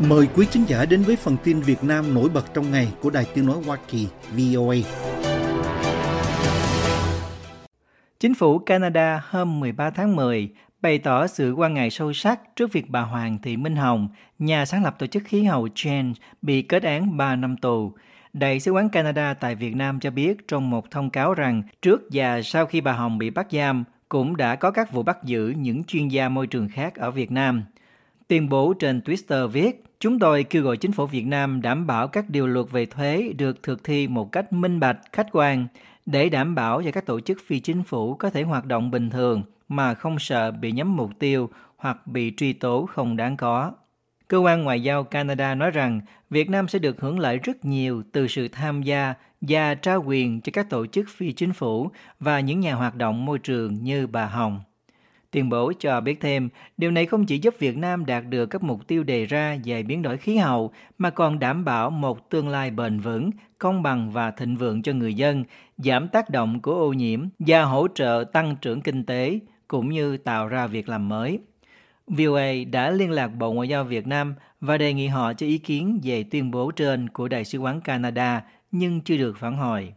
Mời quý khán giả đến với phần tin Việt Nam nổi bật trong ngày của Đài Tiếng Nói Hoa Kỳ VOA. Chính phủ Canada hôm 13 tháng 10 bày tỏ sự quan ngại sâu sắc trước việc bà Hoàng Thị Minh Hồng, nhà sáng lập tổ chức khí hậu Change, bị kết án 3 năm tù. Đại sứ quán Canada tại Việt Nam cho biết trong một thông cáo rằng trước và sau khi bà Hồng bị bắt giam, cũng đã có các vụ bắt giữ những chuyên gia môi trường khác ở Việt Nam. Tuyên bố trên Twitter viết, chúng tôi kêu gọi chính phủ Việt Nam đảm bảo các điều luật về thuế được thực thi một cách minh bạch, khách quan, để đảm bảo cho các tổ chức phi chính phủ có thể hoạt động bình thường mà không sợ bị nhắm mục tiêu hoặc bị truy tố không đáng có. Cơ quan Ngoại giao Canada nói rằng Việt Nam sẽ được hưởng lợi rất nhiều từ sự tham gia và trao quyền cho các tổ chức phi chính phủ và những nhà hoạt động môi trường như bà Hồng. Tuyên bố cho biết thêm, điều này không chỉ giúp Việt Nam đạt được các mục tiêu đề ra về biến đổi khí hậu, mà còn đảm bảo một tương lai bền vững, công bằng và thịnh vượng cho người dân, giảm tác động của ô nhiễm và hỗ trợ tăng trưởng kinh tế, cũng như tạo ra việc làm mới. VOA đã liên lạc Bộ Ngoại giao Việt Nam và đề nghị họ cho ý kiến về tuyên bố trên của Đại sứ quán Canada, nhưng chưa được phản hồi.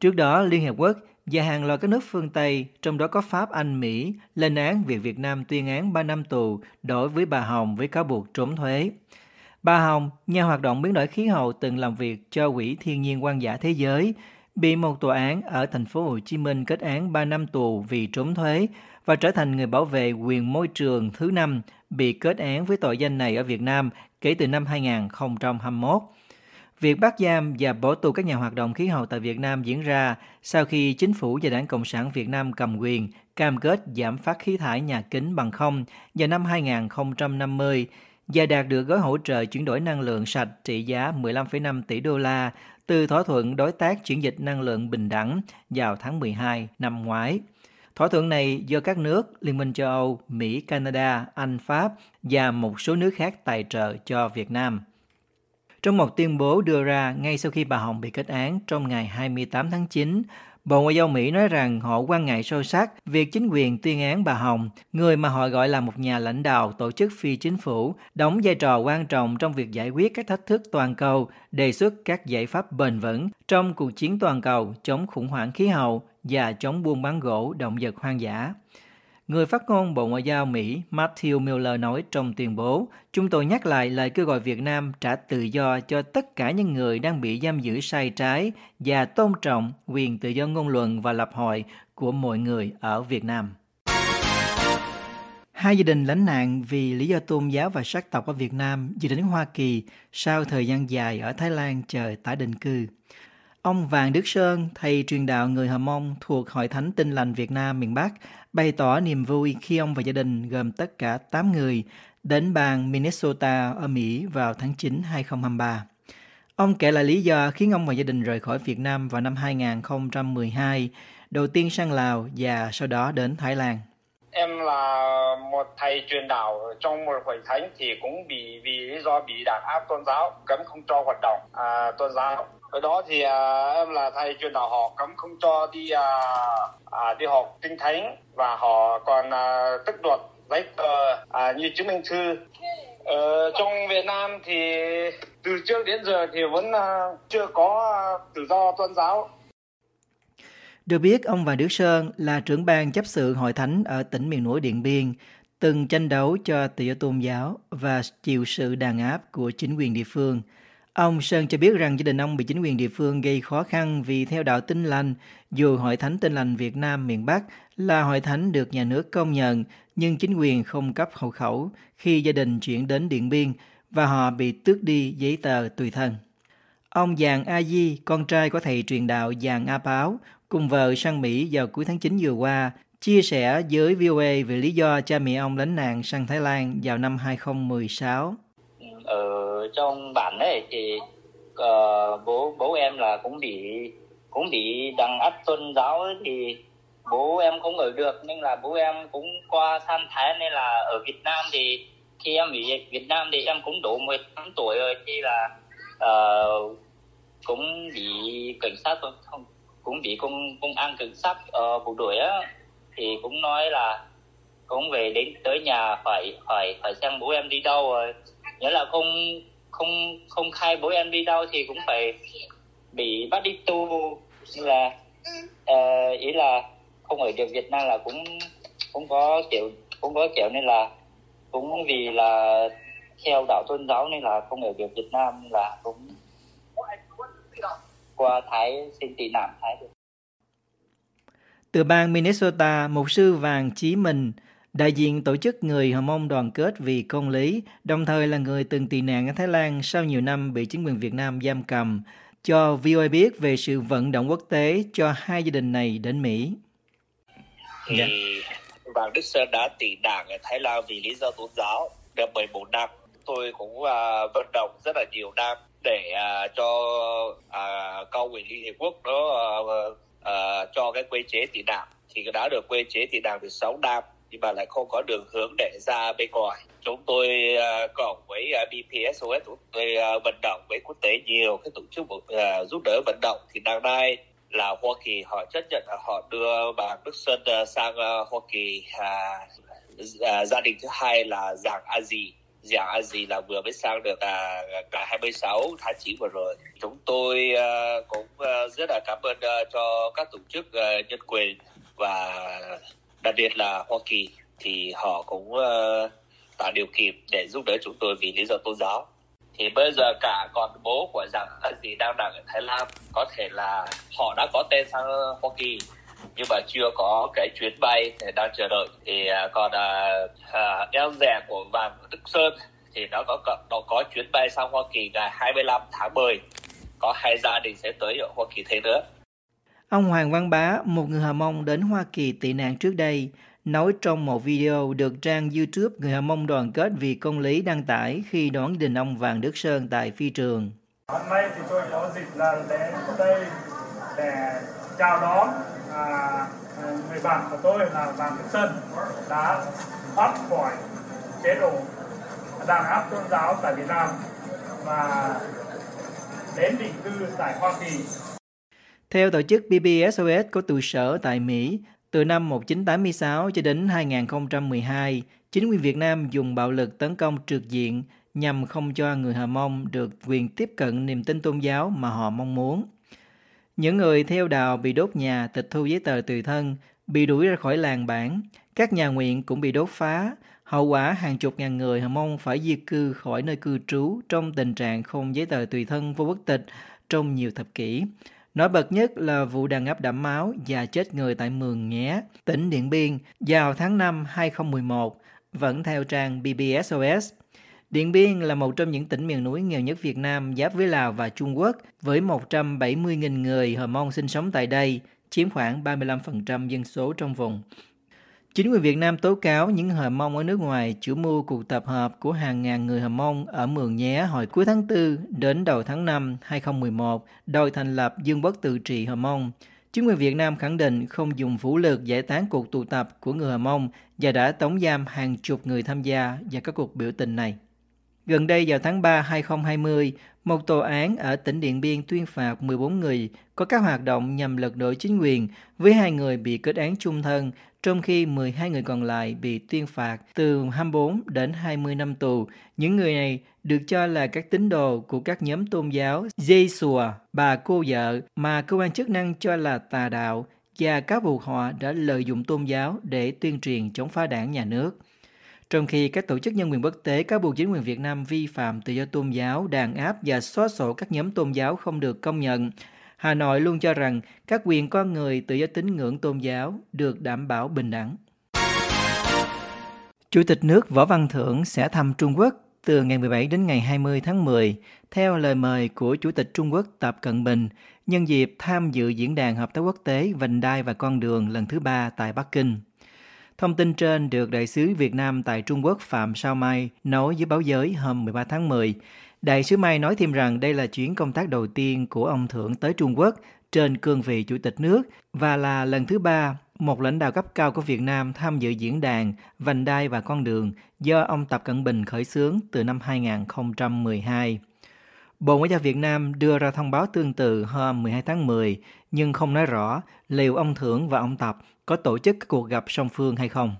Trước đó, Liên Hiệp Quốc và hàng loạt các nước phương Tây, trong đó có Pháp, Anh, Mỹ, lên án việc Việt Nam tuyên án 3 năm tù đối với bà Hồng với cáo buộc trốn thuế. Bà Hồng, nhà hoạt động biến đổi khí hậu từng làm việc cho Quỹ Thiên nhiên quan giả Thế giới, bị một tòa án ở thành phố Hồ Chí Minh kết án 3 năm tù vì trốn thuế và trở thành người bảo vệ quyền môi trường thứ năm bị kết án với tội danh này ở Việt Nam kể từ năm 2021. Việc bắt giam và bỏ tù các nhà hoạt động khí hậu tại Việt Nam diễn ra sau khi chính phủ và Đảng Cộng sản Việt Nam cầm quyền cam kết giảm phát khí thải nhà kính bằng không vào năm 2050 và đạt được gói hỗ trợ chuyển đổi năng lượng sạch trị giá 15,5 tỷ đô la từ thỏa thuận đối tác chuyển dịch năng lượng bình đẳng vào tháng 12 năm ngoái. Thỏa thuận này do các nước Liên minh châu Âu, Mỹ, Canada, Anh, Pháp và một số nước khác tài trợ cho Việt Nam. Trong một tuyên bố đưa ra ngay sau khi bà Hồng bị kết án trong ngày 28 tháng 9, Bộ Ngoại giao Mỹ nói rằng họ quan ngại sâu sắc việc chính quyền tuyên án bà Hồng, người mà họ gọi là một nhà lãnh đạo tổ chức phi chính phủ, đóng vai trò quan trọng trong việc giải quyết các thách thức toàn cầu, đề xuất các giải pháp bền vững trong cuộc chiến toàn cầu chống khủng hoảng khí hậu và chống buôn bán gỗ động vật hoang dã. Người phát ngôn Bộ Ngoại giao Mỹ Matthew Miller nói trong tuyên bố, chúng tôi nhắc lại lời kêu gọi Việt Nam trả tự do cho tất cả những người đang bị giam giữ sai trái và tôn trọng quyền tự do ngôn luận và lập hội của mọi người ở Việt Nam. Hai gia đình lánh nạn vì lý do tôn giáo và sắc tộc ở Việt Nam di đến Hoa Kỳ sau thời gian dài ở Thái Lan chờ tái định cư. Ông Vàng Đức Sơn, thầy truyền đạo người Hờ Mông thuộc Hội Thánh Tinh Lành Việt Nam miền Bắc, bày tỏ niềm vui khi ông và gia đình gồm tất cả 8 người đến bang Minnesota ở Mỹ vào tháng 9 2023. Ông kể lại lý do khiến ông và gia đình rời khỏi Việt Nam vào năm 2012, đầu tiên sang Lào và sau đó đến Thái Lan. Em là một thầy truyền đạo trong một hội thánh thì cũng bị vì lý do bị đàn áp tôn giáo cấm không cho hoạt động à, tôn giáo ở đó thì à, em là thầy truyền đạo họ cấm không cho đi à, à, đi học kinh thánh. Và họ còn à, tức đoạt giấy tờ à, như chứng minh thư. Ờ, trong Việt Nam thì từ trước đến giờ thì vẫn à, chưa có à, tự do tôn giáo. Được biết, ông Vàng Đức Sơn là trưởng ban chấp sự hội thánh ở tỉnh miền núi Điện Biên, từng tranh đấu cho tự do tôn giáo và chịu sự đàn áp của chính quyền địa phương – Ông Sơn cho biết rằng gia đình ông bị chính quyền địa phương gây khó khăn vì theo đạo tinh lành, dù hội thánh tinh lành Việt Nam miền Bắc là hội thánh được nhà nước công nhận, nhưng chính quyền không cấp hộ khẩu khi gia đình chuyển đến Điện Biên và họ bị tước đi giấy tờ tùy thân. Ông Giàng A Di, con trai của thầy truyền đạo Giàng A Báo, cùng vợ sang Mỹ vào cuối tháng 9 vừa qua, chia sẻ với VOA về lý do cha mẹ ông lánh nạn sang Thái Lan vào năm 2016 ở trong bản ấy thì uh, bố bố em là cũng bị cũng bị đằng áp tôn giáo ấy, thì bố em không ở được nên là bố em cũng qua sang Thái nên là ở Việt Nam thì khi em bị Việt Nam thì em cũng đủ 18 tuổi rồi thì là uh, cũng bị cảnh sát không cũng bị công công an cảnh sát uh, bộ đội á thì cũng nói là cũng về đến tới nhà phải phải phải xem bố em đi đâu rồi. Nghĩa là không không không khai bố em đi đâu thì cũng phải bị bắt đi tu là uh, ý là không ở được Việt Nam là cũng cũng có kiểu cũng có kiểu nên là cũng vì là theo đạo tôn giáo nên là không ở được Việt Nam là cũng qua Thái xin tị nạn Thái được. Từ bang Minnesota, mục sư Vàng Chí Minh, đại diện tổ chức người Hồng Mông đoàn kết vì công lý, đồng thời là người từng tị nạn ở Thái Lan sau nhiều năm bị chính quyền Việt Nam giam cầm, cho VOA biết về sự vận động quốc tế cho hai gia đình này đến Mỹ. Thì yeah. Dạ. Vàng Đức Sơn đã tị nạn ở Thái Lan vì lý do tôn giáo được 11 năm. Tôi cũng uh, vận động rất là nhiều năm để uh, cho uh, cao ủy Liên Hiệp Quốc nó uh, uh, cho cái quy chế tị nạn thì đã được quy chế tị nạn được 6 năm nhưng mà lại không có đường hướng để ra bên ngoài. Chúng tôi uh, cộng với à, uh, BPSOS chúng tôi uh, vận động với quốc tế nhiều. Cái tổ chức uh, giúp đỡ vận động thì đang nay là Hoa Kỳ họ chấp nhận họ đưa bà Đức Xuân uh, sang uh, Hoa Kỳ uh, uh, gia đình thứ hai là Giàng A Dì Giàng A Dì là vừa mới sang được uh, cả 26 tháng 9 vừa rồi. Chúng tôi uh, cũng uh, rất là cảm ơn uh, cho các tổ chức uh, nhân quyền và đặc biệt là Hoa Kỳ thì họ cũng uh, tạo điều kiện để giúp đỡ chúng tôi vì lý do tôn giáo. Thì bây giờ cả còn bố của rằng gì đang đang ở Thái Lan có thể là họ đã có tên sang Hoa Kỳ nhưng mà chưa có cái chuyến bay thì đang chờ đợi. Thì uh, còn uh, uh, em rẻ của vàng Đức Sơn thì nó có nó có chuyến bay sang Hoa Kỳ ngày 25 tháng 10 có hai gia đình sẽ tới ở Hoa Kỳ thêm nữa. Ông Hoàng Văn Bá, một người Hà Mông đến Hoa Kỳ tị nạn trước đây, nói trong một video được trang YouTube Người Hà Mông đoàn kết vì công lý đăng tải khi đón đình ông Vàng Đức Sơn tại phi trường. Hôm nay thì tôi có dịp là đến đây để chào đón à, người bạn của tôi là Vàng Đức Sơn đã thoát khỏi chế độ đàn áp tôn giáo tại Việt Nam và đến định cư tại Hoa Kỳ theo tổ chức BBSOS có trụ sở tại Mỹ, từ năm 1986 cho đến 2012, chính quyền Việt Nam dùng bạo lực tấn công trực diện nhằm không cho người Hà Mông được quyền tiếp cận niềm tin tôn giáo mà họ mong muốn. Những người theo đạo bị đốt nhà, tịch thu giấy tờ tùy thân, bị đuổi ra khỏi làng bản. Các nhà nguyện cũng bị đốt phá. Hậu quả hàng chục ngàn người Hà Mông phải di cư khỏi nơi cư trú trong tình trạng không giấy tờ tùy thân vô quốc tịch trong nhiều thập kỷ. Nổi bật nhất là vụ đàn áp đẫm máu và chết người tại Mường Nhé, tỉnh Điện Biên vào tháng 5 2011, vẫn theo trang BBSOS. Điện Biên là một trong những tỉnh miền núi nghèo nhất Việt Nam giáp với Lào và Trung Quốc, với 170.000 người Hờ Mông sinh sống tại đây, chiếm khoảng 35% dân số trong vùng. Chính quyền Việt Nam tố cáo những Hờ Mông ở nước ngoài chủ mưu cuộc tập hợp của hàng ngàn người Hờ Mông ở Mường Nhé hồi cuối tháng 4 đến đầu tháng 5 2011 đòi thành lập Dương Bất tự trị Hờ Mông. Chính quyền Việt Nam khẳng định không dùng vũ lực giải tán cuộc tụ tập của người Hờ Mông và đã tống giam hàng chục người tham gia vào các cuộc biểu tình này. Gần đây vào tháng 3 2020, một tòa án ở tỉnh Điện Biên tuyên phạt 14 người có các hoạt động nhằm lật đổ chính quyền, với hai người bị kết án chung thân, trong khi 12 người còn lại bị tuyên phạt từ 24 đến 20 năm tù. Những người này được cho là các tín đồ của các nhóm tôn giáo dây sùa, bà cô vợ mà cơ quan chức năng cho là tà đạo và các buộc họ đã lợi dụng tôn giáo để tuyên truyền chống phá đảng nhà nước. Trong khi các tổ chức nhân quyền quốc tế cáo buộc chính quyền Việt Nam vi phạm tự do tôn giáo, đàn áp và xóa sổ các nhóm tôn giáo không được công nhận, Hà Nội luôn cho rằng các quyền con người tự do tín ngưỡng tôn giáo được đảm bảo bình đẳng. Chủ tịch nước Võ Văn Thưởng sẽ thăm Trung Quốc từ ngày 17 đến ngày 20 tháng 10 theo lời mời của Chủ tịch Trung Quốc Tập Cận Bình nhân dịp tham dự diễn đàn hợp tác quốc tế Vành đai và con đường lần thứ ba tại Bắc Kinh. Thông tin trên được đại sứ Việt Nam tại Trung Quốc Phạm Sao Mai nói với báo giới hôm 13 tháng 10. Đại sứ Mai nói thêm rằng đây là chuyến công tác đầu tiên của ông Thượng tới Trung Quốc trên cương vị chủ tịch nước và là lần thứ ba một lãnh đạo cấp cao của Việt Nam tham dự diễn đàn Vành đai và con đường do ông Tập Cận Bình khởi xướng từ năm 2012. Bộ Ngoại giao Việt Nam đưa ra thông báo tương tự hôm 12 tháng 10 nhưng không nói rõ liệu ông Thưởng và ông Tập có tổ chức các cuộc gặp song phương hay không.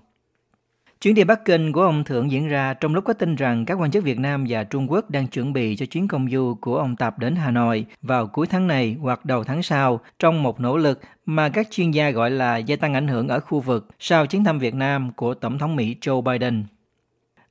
Chuyến đi Bắc Kinh của ông Thượng diễn ra trong lúc có tin rằng các quan chức Việt Nam và Trung Quốc đang chuẩn bị cho chuyến công du của ông Tập đến Hà Nội vào cuối tháng này hoặc đầu tháng sau trong một nỗ lực mà các chuyên gia gọi là gia tăng ảnh hưởng ở khu vực sau chuyến thăm Việt Nam của Tổng thống Mỹ Joe Biden.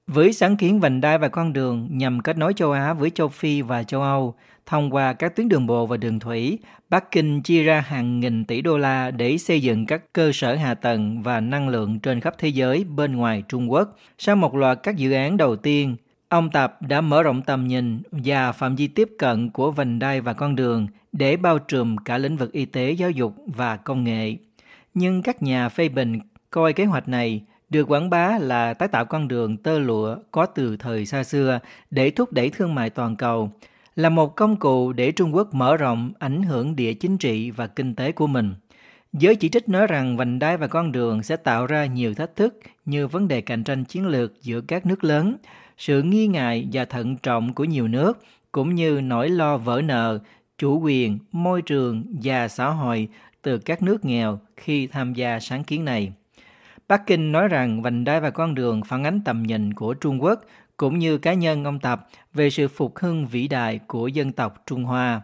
Với sáng kiến vành đai và con đường nhằm kết nối châu Á với châu Phi và châu Âu, thông qua các tuyến đường bộ và đường thủy, Bắc Kinh chia ra hàng nghìn tỷ đô la để xây dựng các cơ sở hạ tầng và năng lượng trên khắp thế giới bên ngoài Trung Quốc. Sau một loạt các dự án đầu tiên, ông Tập đã mở rộng tầm nhìn và phạm vi tiếp cận của vành đai và con đường để bao trùm cả lĩnh vực y tế, giáo dục và công nghệ. Nhưng các nhà phê bình coi kế hoạch này được quảng bá là tái tạo con đường tơ lụa có từ thời xa xưa để thúc đẩy thương mại toàn cầu, là một công cụ để Trung Quốc mở rộng ảnh hưởng địa chính trị và kinh tế của mình. Giới chỉ trích nói rằng vành đai và con đường sẽ tạo ra nhiều thách thức như vấn đề cạnh tranh chiến lược giữa các nước lớn, sự nghi ngại và thận trọng của nhiều nước, cũng như nỗi lo vỡ nợ, chủ quyền, môi trường và xã hội từ các nước nghèo khi tham gia sáng kiến này. Bắc Kinh nói rằng vành đai và con đường phản ánh tầm nhìn của Trung Quốc cũng như cá nhân ông Tập về sự phục hưng vĩ đại của dân tộc Trung Hoa.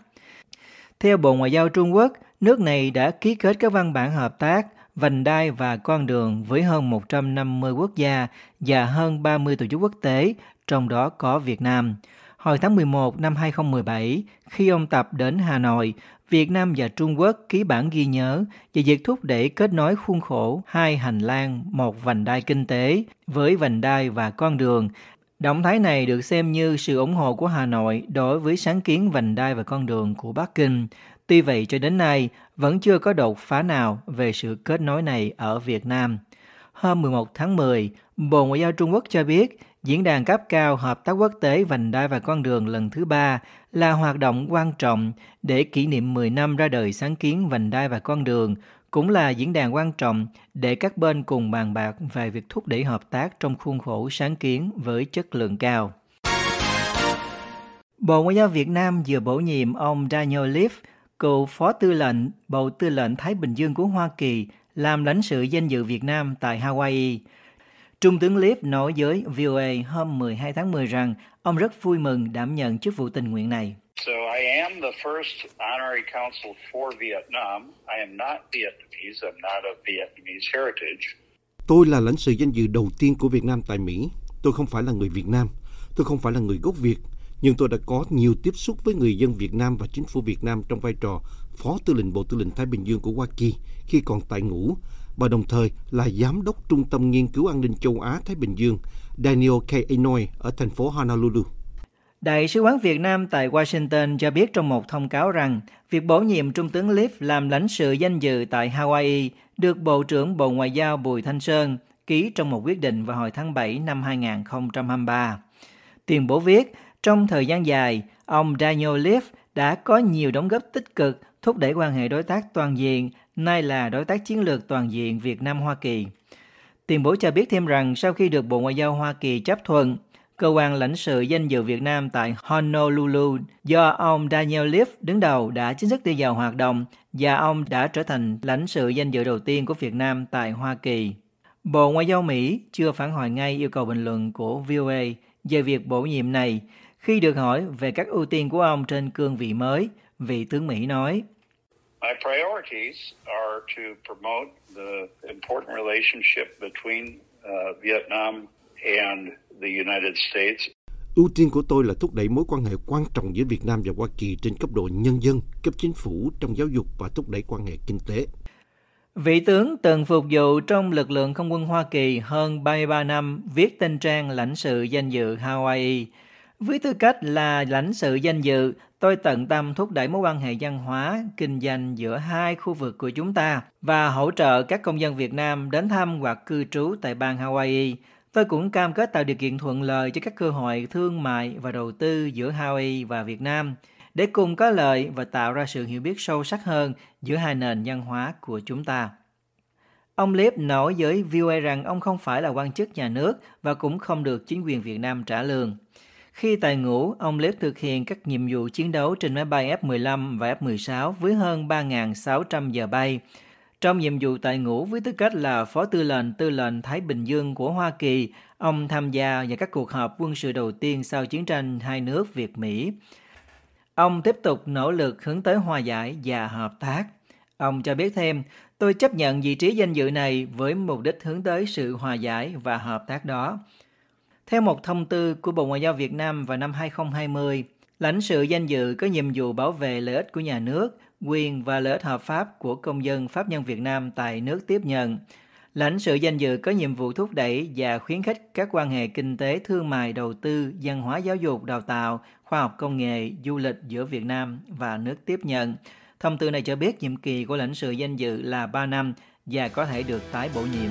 Theo Bộ Ngoại giao Trung Quốc, nước này đã ký kết các văn bản hợp tác vành đai và con đường với hơn 150 quốc gia và hơn 30 tổ chức quốc tế, trong đó có Việt Nam. Hồi tháng 11 năm 2017, khi ông Tập đến Hà Nội, Việt Nam và Trung Quốc ký bản ghi nhớ về việc thúc đẩy kết nối khuôn khổ hai hành lang một vành đai kinh tế với vành đai và con đường. Động thái này được xem như sự ủng hộ của Hà Nội đối với sáng kiến vành đai và con đường của Bắc Kinh. Tuy vậy cho đến nay vẫn chưa có đột phá nào về sự kết nối này ở Việt Nam. Hôm 11 tháng 10, Bộ Ngoại giao Trung Quốc cho biết Diễn đàn cấp cao hợp tác quốc tế vành đai và con đường lần thứ ba là hoạt động quan trọng để kỷ niệm 10 năm ra đời sáng kiến vành đai và con đường, cũng là diễn đàn quan trọng để các bên cùng bàn bạc về việc thúc đẩy hợp tác trong khuôn khổ sáng kiến với chất lượng cao. Bộ Ngoại giao Việt Nam vừa bổ nhiệm ông Daniel Leaf, cựu Phó Tư lệnh Bộ Tư lệnh Thái Bình Dương của Hoa Kỳ, làm lãnh sự danh dự Việt Nam tại Hawaii. Trung tướng Leaf nói với VOA hôm 12 tháng 10 rằng ông rất vui mừng đảm nhận chức vụ tình nguyện này. So I am the first honorary consul for Vietnam. I am not Vietnamese. I'm not of Vietnamese heritage. Tôi là lãnh sự danh dự đầu tiên của Việt Nam tại Mỹ. Tôi không phải là người Việt Nam. Tôi không phải là người gốc Việt. Nhưng tôi đã có nhiều tiếp xúc với người dân Việt Nam và chính phủ Việt Nam trong vai trò Phó Tư lệnh Bộ Tư lệnh Thái Bình Dương của Hoa Kỳ khi còn tại ngũ và đồng thời là Giám đốc Trung tâm Nghiên cứu An ninh châu Á-Thái Bình Dương Daniel K. Inouye ở thành phố Honolulu. Đại sứ quán Việt Nam tại Washington cho biết trong một thông cáo rằng việc bổ nhiệm Trung tướng Leaf làm lãnh sự danh dự tại Hawaii được Bộ trưởng Bộ Ngoại giao Bùi Thanh Sơn ký trong một quyết định vào hồi tháng 7 năm 2023. Tuyên bố viết, trong thời gian dài, ông Daniel Leaf đã có nhiều đóng góp tích cực thúc đẩy quan hệ đối tác toàn diện nay là đối tác chiến lược toàn diện Việt Nam-Hoa Kỳ. Tuyên bố cho biết thêm rằng sau khi được Bộ Ngoại giao Hoa Kỳ chấp thuận, cơ quan lãnh sự danh dự Việt Nam tại Honolulu do ông Daniel Leaf đứng đầu đã chính thức đi vào hoạt động và ông đã trở thành lãnh sự danh dự đầu tiên của Việt Nam tại Hoa Kỳ. Bộ Ngoại giao Mỹ chưa phản hồi ngay yêu cầu bình luận của VOA về việc bổ nhiệm này. Khi được hỏi về các ưu tiên của ông trên cương vị mới, vị tướng Mỹ nói – My priorities are to promote the important relationship between uh, Vietnam and the United States. Ưu tiên của tôi là thúc đẩy mối quan hệ quan trọng giữa Việt Nam và Hoa Kỳ trên cấp độ nhân dân, cấp chính phủ, trong giáo dục và thúc đẩy quan hệ kinh tế. Vị tướng từng phục vụ trong lực lượng không quân Hoa Kỳ hơn 33 năm, viết tên trang lãnh sự danh dự Hawaii. Với tư cách là lãnh sự danh dự, tôi tận tâm thúc đẩy mối quan hệ văn hóa, kinh doanh giữa hai khu vực của chúng ta và hỗ trợ các công dân Việt Nam đến thăm hoặc cư trú tại bang Hawaii. Tôi cũng cam kết tạo điều kiện thuận lợi cho các cơ hội thương mại và đầu tư giữa Hawaii và Việt Nam để cùng có lợi và tạo ra sự hiểu biết sâu sắc hơn giữa hai nền văn hóa của chúng ta. Ông Liếp nói với VOA rằng ông không phải là quan chức nhà nước và cũng không được chính quyền Việt Nam trả lương. Khi tại ngũ, ông Lev thực hiện các nhiệm vụ chiến đấu trên máy bay F-15 và F-16 với hơn 3.600 giờ bay. Trong nhiệm vụ tại ngũ với tư cách là Phó Tư lệnh Tư lệnh Thái Bình Dương của Hoa Kỳ, ông tham gia vào các cuộc họp quân sự đầu tiên sau chiến tranh hai nước Việt-Mỹ. Ông tiếp tục nỗ lực hướng tới hòa giải và hợp tác. Ông cho biết thêm, tôi chấp nhận vị trí danh dự này với mục đích hướng tới sự hòa giải và hợp tác đó. Theo một thông tư của Bộ Ngoại giao Việt Nam vào năm 2020, lãnh sự danh dự có nhiệm vụ bảo vệ lợi ích của nhà nước, quyền và lợi ích hợp pháp của công dân pháp nhân Việt Nam tại nước tiếp nhận. Lãnh sự danh dự có nhiệm vụ thúc đẩy và khuyến khích các quan hệ kinh tế, thương mại, đầu tư, văn hóa giáo dục, đào tạo, khoa học công nghệ, du lịch giữa Việt Nam và nước tiếp nhận. Thông tư này cho biết nhiệm kỳ của lãnh sự danh dự là 3 năm và có thể được tái bổ nhiệm.